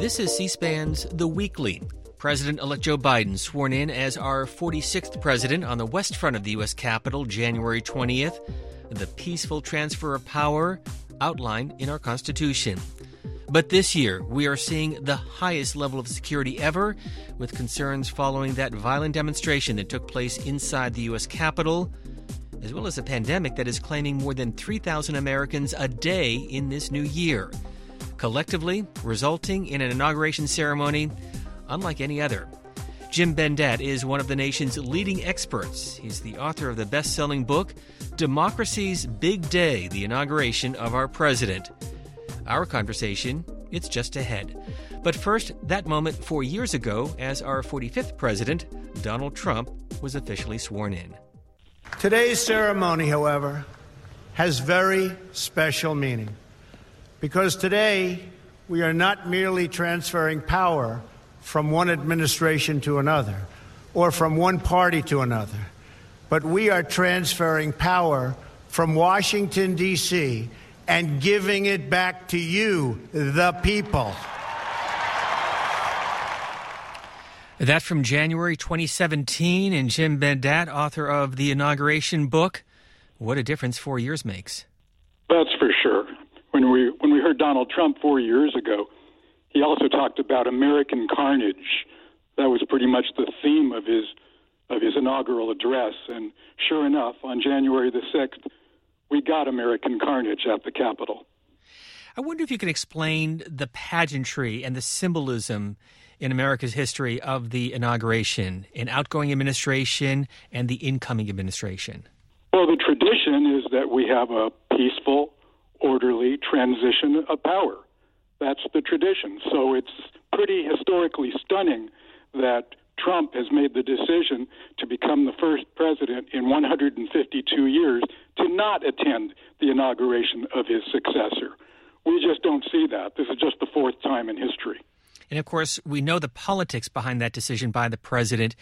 This is C SPAN's The Weekly. President elect Joe Biden sworn in as our 46th president on the west front of the U.S. Capitol January 20th. The peaceful transfer of power outlined in our Constitution. But this year, we are seeing the highest level of security ever, with concerns following that violent demonstration that took place inside the U.S. Capitol, as well as a pandemic that is claiming more than 3,000 Americans a day in this new year, collectively resulting in an inauguration ceremony unlike any other. Jim Bendat is one of the nation's leading experts. He's the author of the best selling book, Democracy's Big Day The Inauguration of Our President. Our conversation, it's just ahead. But first, that moment four years ago as our 45th president, Donald Trump, was officially sworn in. Today's ceremony, however, has very special meaning because today we are not merely transferring power from one administration to another or from one party to another, but we are transferring power from Washington, D.C. and giving it back to you, the people. That from January 2017, and Jim Bendat, author of the inauguration book. What a difference four years makes. That's for sure. When we when we heard Donald Trump four years ago, he also talked about American carnage. That was pretty much the theme of his of his inaugural address. And sure enough, on January the sixth, we got American carnage at the Capitol. I wonder if you could explain the pageantry and the symbolism in America's history of the inauguration, an outgoing administration and the incoming administration? Well, the tradition is that we have a peaceful, orderly transition of power. That's the tradition. So it's pretty historically stunning that Trump has made the decision to become the first president in 152 years to not attend the inauguration of his successor. We just don't see that. This is just the fourth time in history. And of course, we know the politics behind that decision by the president.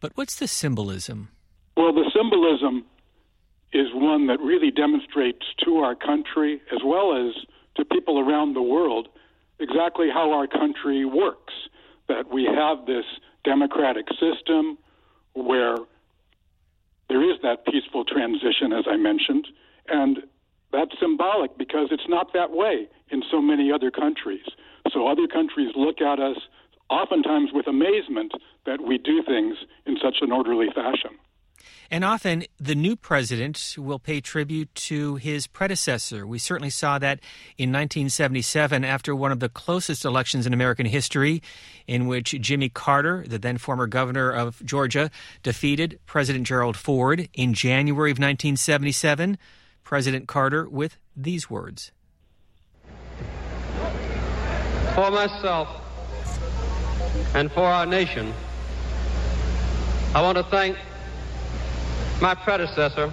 But what's the symbolism? Well, the symbolism is one that really demonstrates to our country, as well as to people around the world, exactly how our country works. That we have this democratic system where there is that peaceful transition, as I mentioned, and that's symbolic because it's not that way in so many other countries. So other countries look at us oftentimes with amazement that we do things in such an orderly fashion. And often the new president will pay tribute to his predecessor. We certainly saw that in 1977 after one of the closest elections in American history, in which Jimmy Carter, the then former governor of Georgia, defeated President Gerald Ford. In January of 1977, President Carter with these words For myself and for our nation, I want to thank my predecessor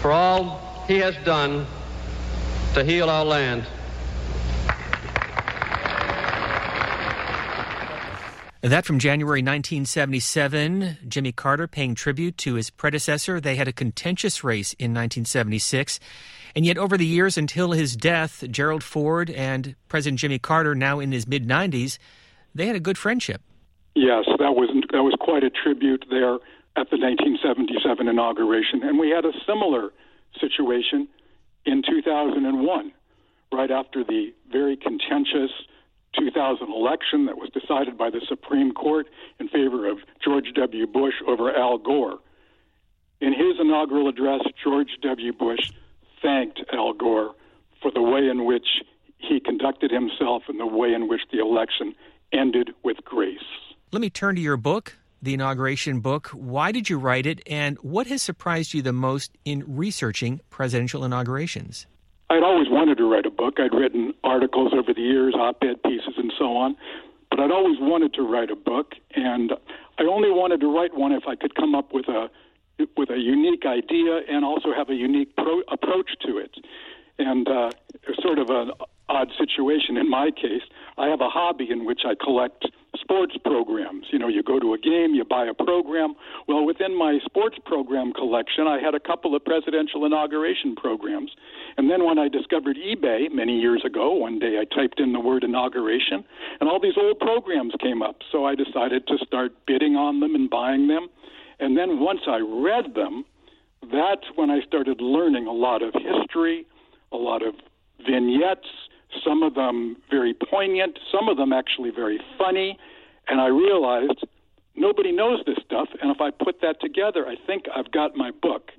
for all he has done to heal our land. That from January 1977, Jimmy Carter paying tribute to his predecessor. They had a contentious race in 1976. And yet, over the years until his death, Gerald Ford and President Jimmy Carter, now in his mid 90s, they had a good friendship. Yes, that was that was quite a tribute there at the 1977 inauguration, and we had a similar situation in 2001, right after the very contentious 2000 election that was decided by the Supreme Court in favor of George W. Bush over Al Gore. In his inaugural address, George W. Bush thanked Al Gore for the way in which he conducted himself and the way in which the election ended with grace. Let me turn to your book, the inauguration book. Why did you write it, and what has surprised you the most in researching presidential inaugurations? I'd always wanted to write a book. I'd written articles over the years, op ed pieces, and so on. But I'd always wanted to write a book, and I only wanted to write one if I could come up with a with a unique idea and also have a unique pro- approach to it. And uh, sort of an odd situation in my case. I have a hobby in which I collect sports programs. You know, you go to a game, you buy a program. Well, within my sports program collection, I had a couple of presidential inauguration programs. And then when I discovered eBay many years ago, one day I typed in the word inauguration, and all these old programs came up. So I decided to start bidding on them and buying them. And then once I read them, that's when I started learning a lot of history, a lot of vignettes, some of them very poignant, some of them actually very funny. And I realized nobody knows this stuff. And if I put that together, I think I've got my book.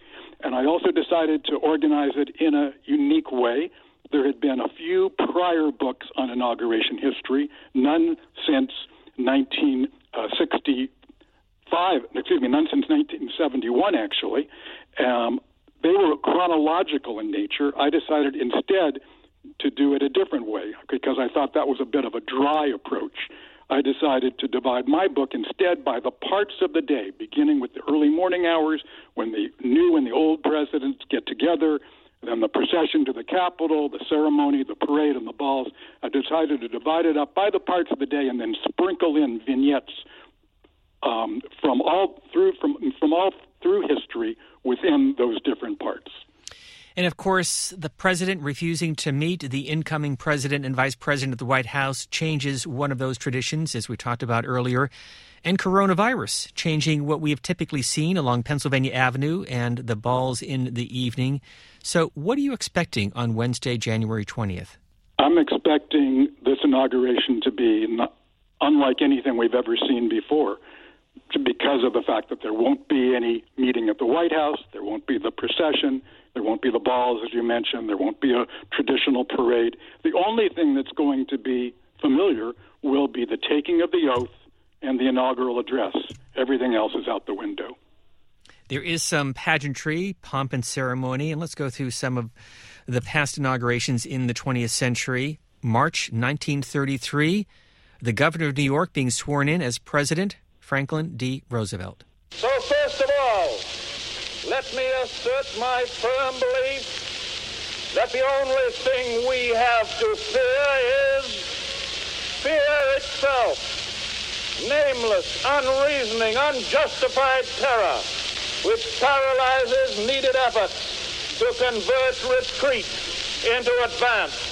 And I also decided to organize it in a unique way. There had been a few prior books on inauguration history, none since 1965, excuse me, none since 1971, actually. Um, they were chronological in nature. I decided instead to do it a different way because I thought that was a bit of a dry approach. I decided to divide my book instead by the parts of the day, beginning with the early morning hours when the new and the old presidents get together, then the procession to the Capitol, the ceremony, the parade, and the balls. I decided to divide it up by the parts of the day and then sprinkle in vignettes um, from all through from from all through history within those different parts. And of course, the president refusing to meet the incoming president and vice president of the White House changes one of those traditions, as we talked about earlier. And coronavirus changing what we have typically seen along Pennsylvania Avenue and the balls in the evening. So, what are you expecting on Wednesday, January 20th? I'm expecting this inauguration to be not, unlike anything we've ever seen before because of the fact that there won't be any meeting at the White House, there won't be the procession, there won't be the balls, as you mentioned. There won't be a traditional parade. The only thing that's going to be familiar will be the taking of the oath and the inaugural address. Everything else is out the window. There is some pageantry, pomp, and ceremony, and let's go through some of the past inaugurations in the 20th century. March 1933, the governor of New York being sworn in as president, Franklin D. Roosevelt. So, first of all, let me assert my firm belief that the only thing we have to fear is fear itself. Nameless, unreasoning, unjustified terror which paralyzes needed efforts to convert retreat into advance.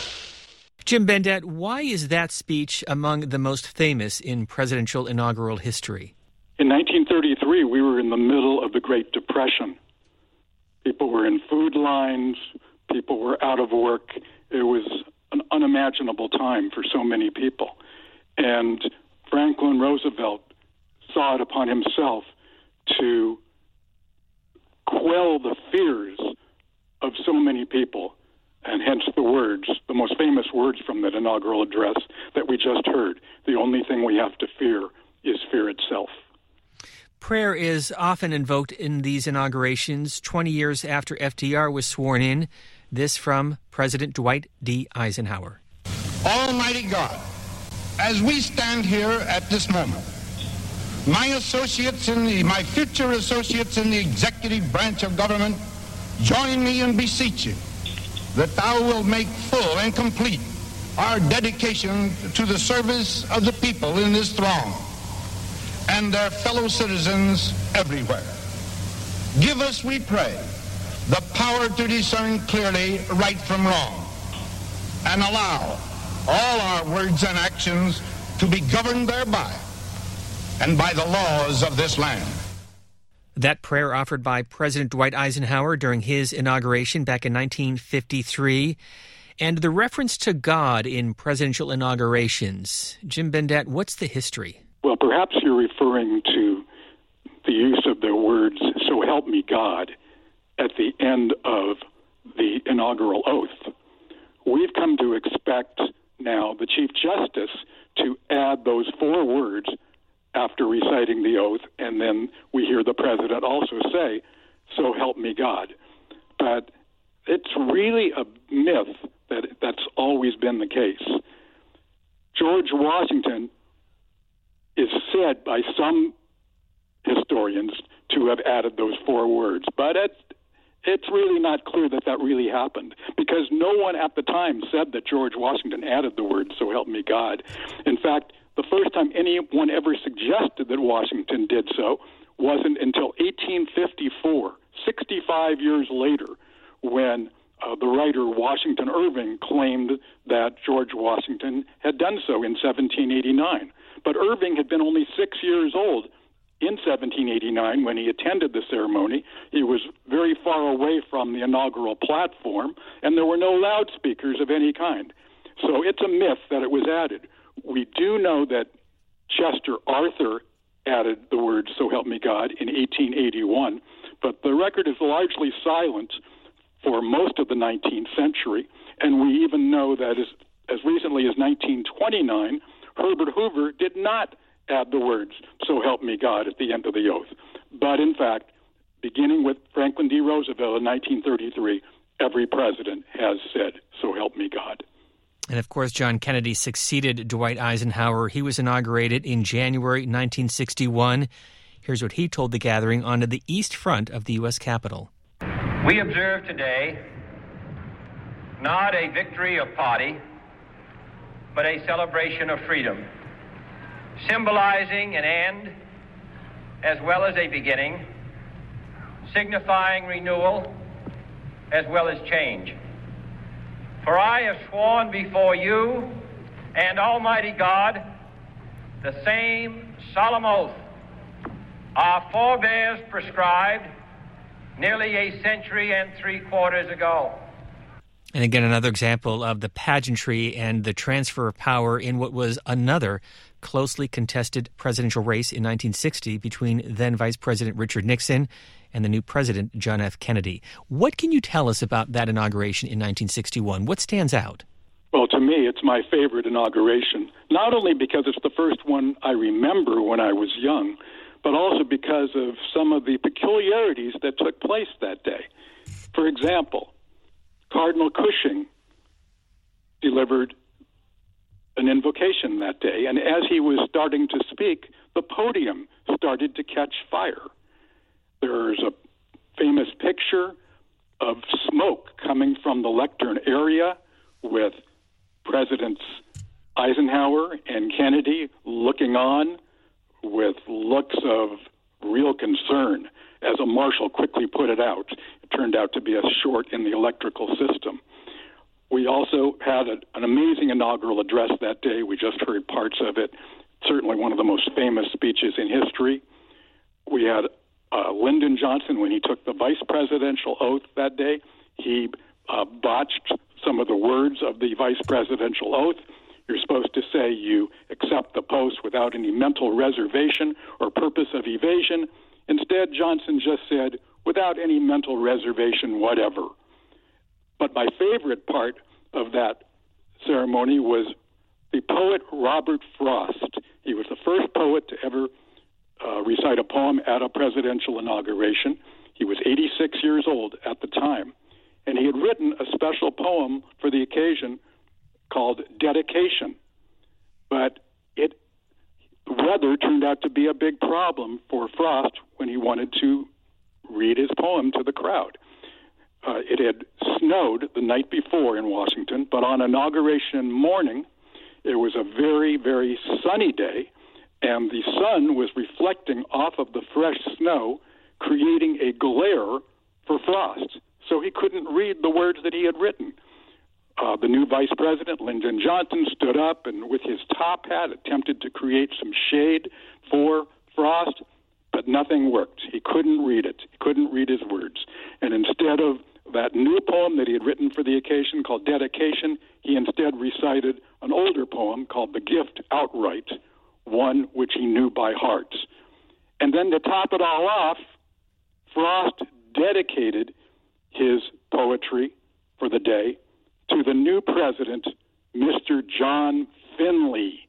Jim Bendat, why is that speech among the most famous in presidential inaugural history? In 1933, we were in the middle of the Great Depression. People were in food lines, people were out of work. It was an unimaginable time for so many people. And Franklin Roosevelt saw it upon himself to quell the fears of so many people, and hence the words, the most famous words from that inaugural address that we just heard. The only thing we have to fear is fear itself. Prayer is often invoked in these inaugurations 20 years after FDR was sworn in. This from President Dwight D. Eisenhower. Almighty God, as we stand here at this moment, my associates in the, my future associates in the executive branch of government join me in beseeching that thou wilt make full and complete our dedication to the service of the people in this throng and their fellow citizens everywhere. Give us, we pray, the power to discern clearly right from wrong and allow all our words and actions to be governed thereby and by the laws of this land. That prayer offered by President Dwight Eisenhower during his inauguration back in 1953 and the reference to God in presidential inaugurations. Jim Bendat, what's the history? Well, perhaps you're referring to the use of the words, so help me God, at the end of the inaugural oath. We've come to expect now the Chief Justice to add those four words after reciting the oath, and then we hear the president also say, so help me God. But it's really a myth that that's always been the case. George Washington is said by some historians to have added those four words, but it's it's really not clear that that really happened because no one at the time said that George Washington added the words "So help me God." In fact, the first time anyone ever suggested that Washington did so wasn't until 1854, 65 years later, when uh, the writer Washington Irving claimed that George Washington had done so in 1789. But Irving had been only six years old in 1789 when he attended the ceremony. He was very far away from the inaugural platform, and there were no loudspeakers of any kind. So it's a myth that it was added. We do know that Chester Arthur added the words "So help me God" in 1881, but the record is largely silent for most of the 19th century, and we even know that as, as recently as 1929, Herbert Hoover did not add the words, So help me God, at the end of the oath. But in fact, beginning with Franklin D. Roosevelt in 1933, every president has said, So help me God. And of course, John Kennedy succeeded Dwight Eisenhower. He was inaugurated in January 1961. Here's what he told the gathering onto the east front of the U.S. Capitol. We observe today not a victory of party, but a celebration of freedom, symbolizing an end as well as a beginning, signifying renewal as well as change. For I have sworn before you and Almighty God the same solemn oath our forebears prescribed nearly a century and three quarters ago. And again, another example of the pageantry and the transfer of power in what was another closely contested presidential race in 1960 between then Vice President Richard Nixon and the new president, John F. Kennedy. What can you tell us about that inauguration in 1961? What stands out? Well, to me, it's my favorite inauguration, not only because it's the first one I remember when I was young, but also because of some of the peculiarities that took place that day. For example, Cardinal Cushing delivered an invocation that day, and as he was starting to speak, the podium started to catch fire. There's a famous picture of smoke coming from the lectern area with Presidents Eisenhower and Kennedy looking on with looks of real concern as a marshal quickly put it out. Turned out to be a short in the electrical system. We also had a, an amazing inaugural address that day. We just heard parts of it. Certainly one of the most famous speeches in history. We had uh, Lyndon Johnson when he took the vice presidential oath that day. He uh, botched some of the words of the vice presidential oath. You're supposed to say you accept the post without any mental reservation or purpose of evasion. Instead, Johnson just said, without any mental reservation, whatever. But my favorite part of that ceremony was the poet Robert Frost. He was the first poet to ever uh, recite a poem at a presidential inauguration. He was 86 years old at the time. And he had written a special poem for the occasion called Dedication. But it weather turned out to be a big problem for Frost when he wanted to read his poem to the crowd. Uh, it had snowed the night before in Washington, but on inauguration morning, it was a very, very sunny day, and the sun was reflecting off of the fresh snow, creating a glare for Frost. So he couldn't read the words that he had written. Uh, the new vice president, Lyndon Johnson, stood up and, with his top hat, attempted to create some shade for Frost, but nothing worked. He couldn't read it. He couldn't read his words. And instead of that new poem that he had written for the occasion called Dedication, he instead recited an older poem called The Gift Outright, one which he knew by heart. And then to top it all off, Frost dedicated his poetry for the day to the new president, Mr. John Finley.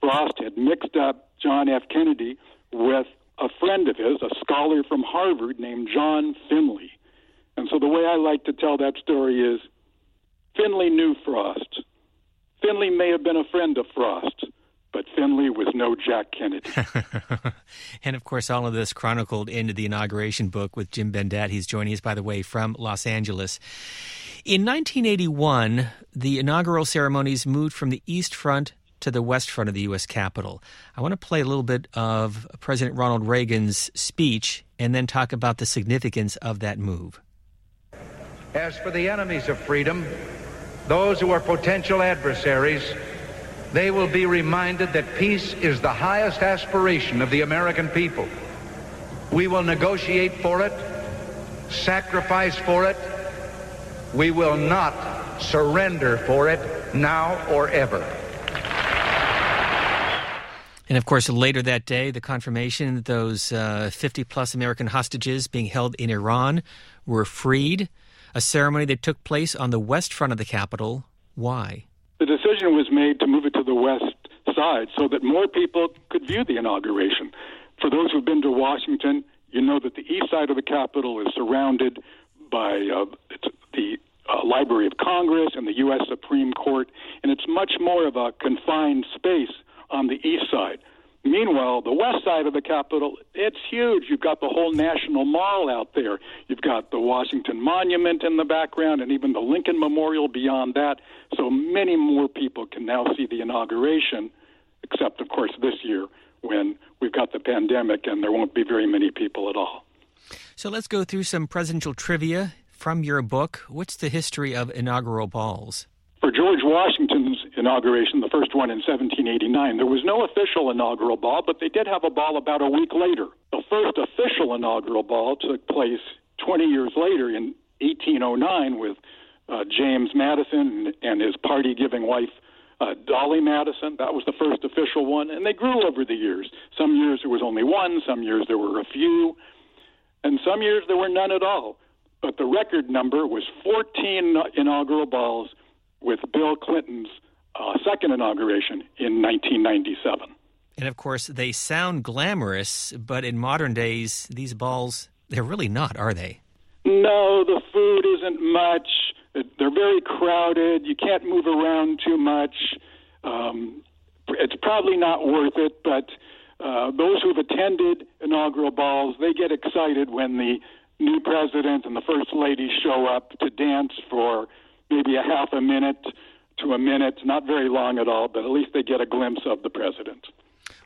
Frost had mixed up John F. Kennedy with a friend of his, a scholar from Harvard named John Finley. And so the way I like to tell that story is Finley knew Frost. Finley may have been a friend of Frost, but Finley was no Jack Kennedy. and of course, all of this chronicled into the inauguration book with Jim Bendat. He's joining us, by the way, from Los Angeles. In 1981, the inaugural ceremonies moved from the East Front to the west front of the U.S. Capitol. I want to play a little bit of President Ronald Reagan's speech and then talk about the significance of that move. As for the enemies of freedom, those who are potential adversaries, they will be reminded that peace is the highest aspiration of the American people. We will negotiate for it, sacrifice for it. We will not surrender for it now or ever. And of course, later that day, the confirmation that those uh, 50 plus American hostages being held in Iran were freed, a ceremony that took place on the west front of the Capitol. Why? The decision was made to move it to the west side so that more people could view the inauguration. For those who've been to Washington, you know that the east side of the Capitol is surrounded by uh, the uh, Library of Congress and the U.S. Supreme Court, and it's much more of a confined space on the east side. Meanwhile, the west side of the Capitol, it's huge. You've got the whole National Mall out there. You've got the Washington Monument in the background and even the Lincoln Memorial beyond that. So many more people can now see the inauguration, except, of course, this year when we've got the pandemic and there won't be very many people at all. So let's go through some presidential trivia from your book. What's the history of inaugural balls? For George Washington's inauguration, the first one in 1789, there was no official inaugural ball, but they did have a ball about a week later. The first official inaugural ball took place 20 years later in 1809 with uh, James Madison and his party giving wife, uh, Dolley Madison. That was the first official one, and they grew over the years. Some years there was only one, some years there were a few, and some years there were none at all. But the record number was 14 inaugural balls with Bill Clinton's uh, second inauguration in 1997. And of course, they sound glamorous, but in modern days, these balls, they're really not, are they? No, the food isn't much. They're very crowded. You can't move around too much. Um, it's probably not worth it, but uh, those who've attended inaugural balls, they get excited when the new president and the first lady show up to dance for maybe a half a minute to a minute, not very long at all, but at least they get a glimpse of the president.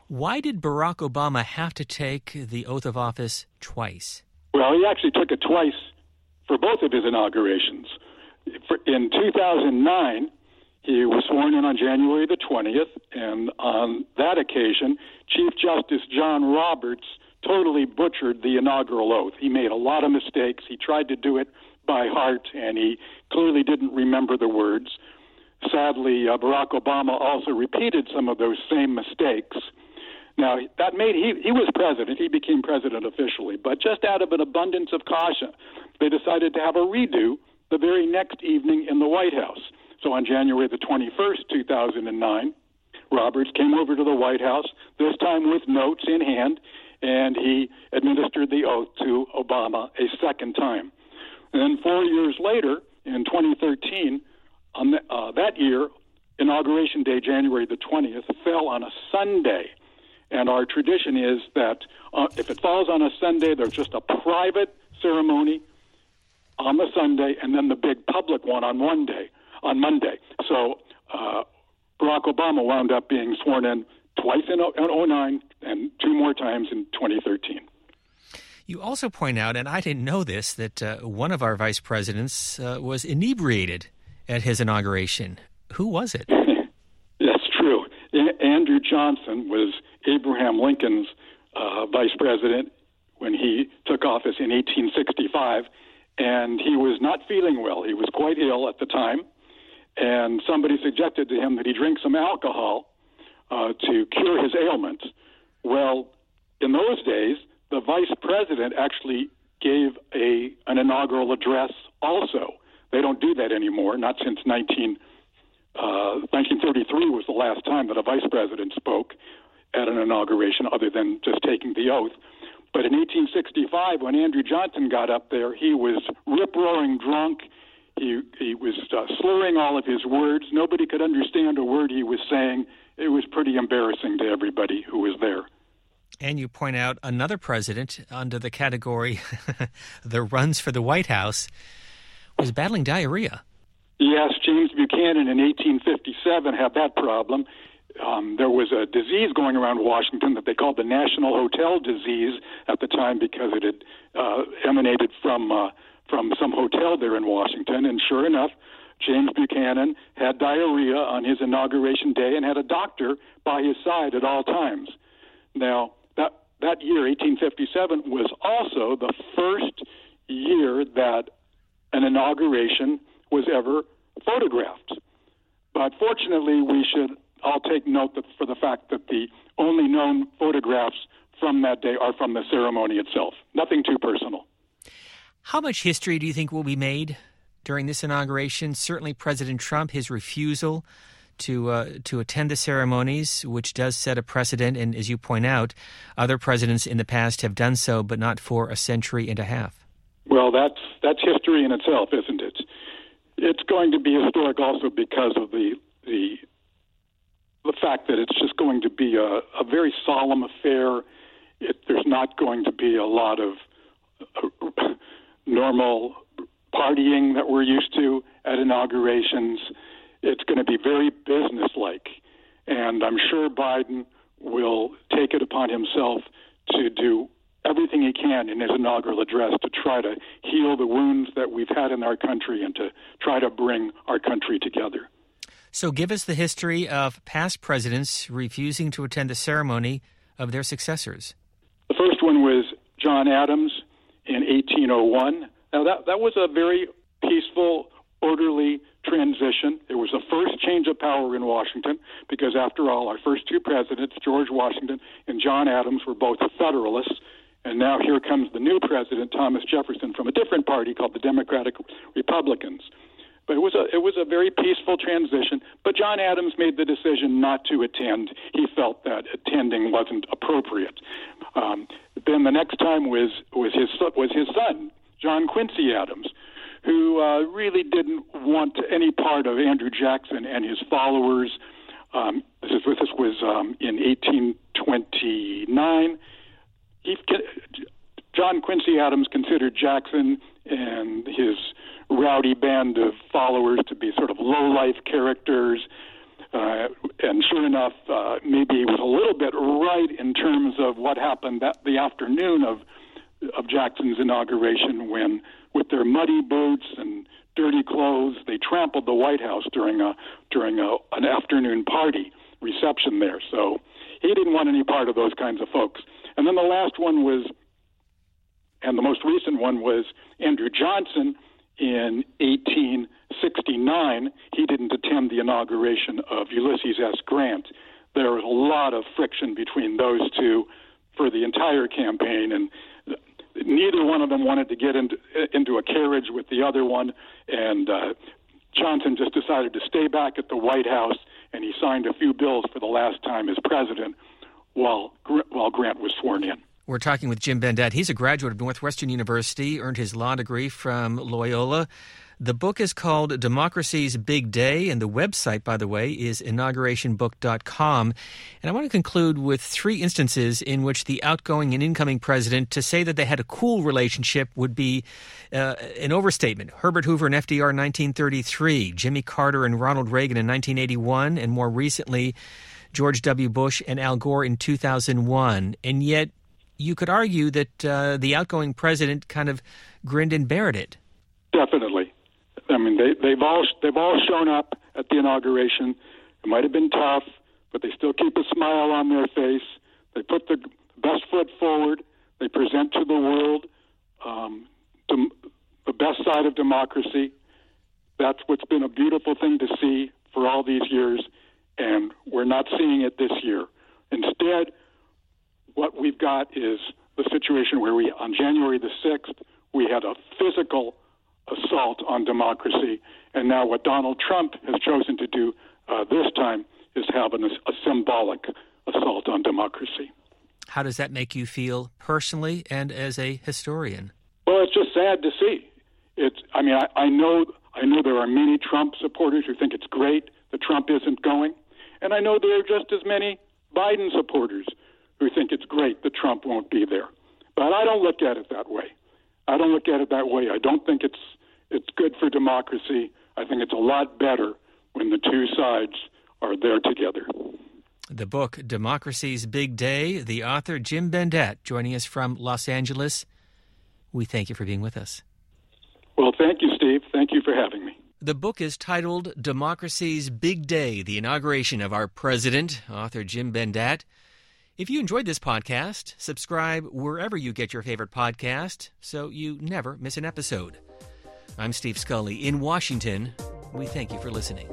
Why did Barack Obama have to take the oath of office twice? Well, he actually took it twice for both of his inaugurations. In 2009, he was sworn in on January the 20th, and on that occasion, Chief Justice John Roberts totally butchered the inaugural oath. He made a lot of mistakes. He tried to do it by heart, and he clearly didn't remember the words. Sadly, uh, Barack Obama also repeated some of those same mistakes. Now, that made he he was president. He became president officially, but just out of an abundance of caution, they decided to have a redo the very next evening in the White House. So on January the 21st, 2009, Roberts came over to the White House, this time with notes in hand, and he administered the oath to Obama a second time. And then four years later, in 2013, on the, uh, that year, Inauguration Day, January the 20th, fell on a Sunday. And our tradition is that uh, if it falls on a Sunday, there's just a private ceremony on the Sunday and then the big public one on one day, on Monday. So uh, Barack Obama wound up being sworn in twice in 09 and two more times in 2013. You also point out, and I didn't know this, that uh, one of our vice presidents uh, was inebriated at his inauguration. Who was it? That's true. A- Andrew Johnson was Abraham Lincoln's uh, vice president when he took office in 1865, and he was not feeling well. He was quite ill at the time, and somebody suggested to him that he drink some alcohol uh, to cure his ailments. Well, in those days, the vice president actually gave a an inaugural address also. They don't do that anymore, not since 19, uh, 1933 was the last time that a vice president spoke at an inauguration other than just taking the oath. But in 1865, when Andrew Johnson got up there, he was rip roaring drunk. He, he was uh, slurring all of his words. Nobody could understand a word he was saying. It was pretty embarrassing to everybody who was there. And you point out another president under the category the runs for the White House was battling diarrhea. Yes, James Buchanan in 1857 had that problem. um, there was a disease going around Washington that they called the National Hotel Disease at the time because it had uh, emanated from uh, from some hotel there in Washington. And sure enough, James Buchanan had diarrhea on his inauguration day and had a doctor by his side at all times. Now that year, 1857, was also the first year that an inauguration was ever photographed. But fortunately, we should all take note that for the fact that the only known photographs from that day are from the ceremony itself. Nothing too personal. How much history do you think will be made during this inauguration? Certainly, President Trump, his refusal to uh, to attend the ceremonies, which does set a precedent. And as you point out, other presidents in the past have done so, but not for a century and a half. Well, that's that's history in itself, isn't it? It's going to be historic also because of the the the fact that it's just going to be a, a very solemn affair. It, there's not going to be a lot of uh, normal partying that we're used to at inaugurations. It's going to be very businesslike. And I'm sure Biden will take it upon himself to do everything he can in his inaugural address to try to heal the wounds that we've had in our country and to try to bring our country together. So, give us the history of past presidents refusing to attend the ceremony of their successors. The first one was John Adams in 1801. Now, that, that was a very peaceful, orderly transition. It was the first change of power in Washington because, after all, our first two presidents, George Washington and John Adams, were both Federalists. And now here comes the new president, Thomas Jefferson, from a different party called the Democratic Republicans. But it was a it was a very peaceful transition. But John Adams made the decision not to attend. He felt that attending wasn't appropriate. Um, then the next time was was his was his son, John Quincy Adams, who uh, really didn't want any part of Andrew Jackson and his followers. Um, this, is, this was um, in 1829. He, John Quincy Adams considered Jackson and his rowdy band of followers to be sort of low life characters. Uh, and sure enough, uh, maybe he was a little bit right in terms of what happened that the afternoon of of Jackson's inauguration, when with their muddy boots and dirty clothes, they trampled the White House during a during a, an afternoon party reception there. So he didn't want any part of those kinds of folks. And then the last one was, and the most recent one was Andrew Johnson in 1869, he didn't attend the inauguration of Ulysses S. Grant. There was a lot of friction between those two for the entire campaign, and neither one of them wanted to get into, into a carriage with the other one. And uh, Johnson just decided to stay back at the White House, and he signed a few bills for the last time as president while while Grant was sworn in. We're talking with Jim Bendat. He's a graduate of Northwestern University, earned his law degree from Loyola. The book is called Democracy's Big Day, and the website, by the way, is inaugurationbook.com. And I want to conclude with three instances in which the outgoing and incoming president, to say that they had a cool relationship would be uh, an overstatement. Herbert Hoover and FDR in 1933, Jimmy Carter and Ronald Reagan in 1981, and more recently, George W. Bush and Al Gore in 2001. And yet, you could argue that uh, the outgoing president kind of grinned and bared it. Definitely. I mean, they, they've all they've all shown up at the inauguration. It might have been tough, but they still keep a smile on their face. They put the best foot forward. They present to the world um, dem- the best side of democracy. That's what's been a beautiful thing to see for all these years, and we're not seeing it this year. Instead, what we've got is the situation where we, on January the 6th, we had a physical assault on democracy, and now what Donald Trump has chosen to do uh, this time is have an, a symbolic assault on democracy. How does that make you feel personally and as a historian? Well, it's just sad to see. It's. I mean, I, I know. I know there are many Trump supporters who think it's great that Trump isn't going, and I know there are just as many Biden supporters who think it's great that Trump won't be there. But I don't look at it that way. I don't look at it that way. I don't think it's it's good for democracy. I think it's a lot better when the two sides are there together. The book, Democracy's Big Day, the author Jim Bendat joining us from Los Angeles. We thank you for being with us. Well, thank you, Steve. Thank you for having me. The book is titled Democracy's Big Day, the inauguration of our president, author Jim Bendat. If you enjoyed this podcast, subscribe wherever you get your favorite podcast so you never miss an episode. I'm Steve Scully in Washington. We thank you for listening.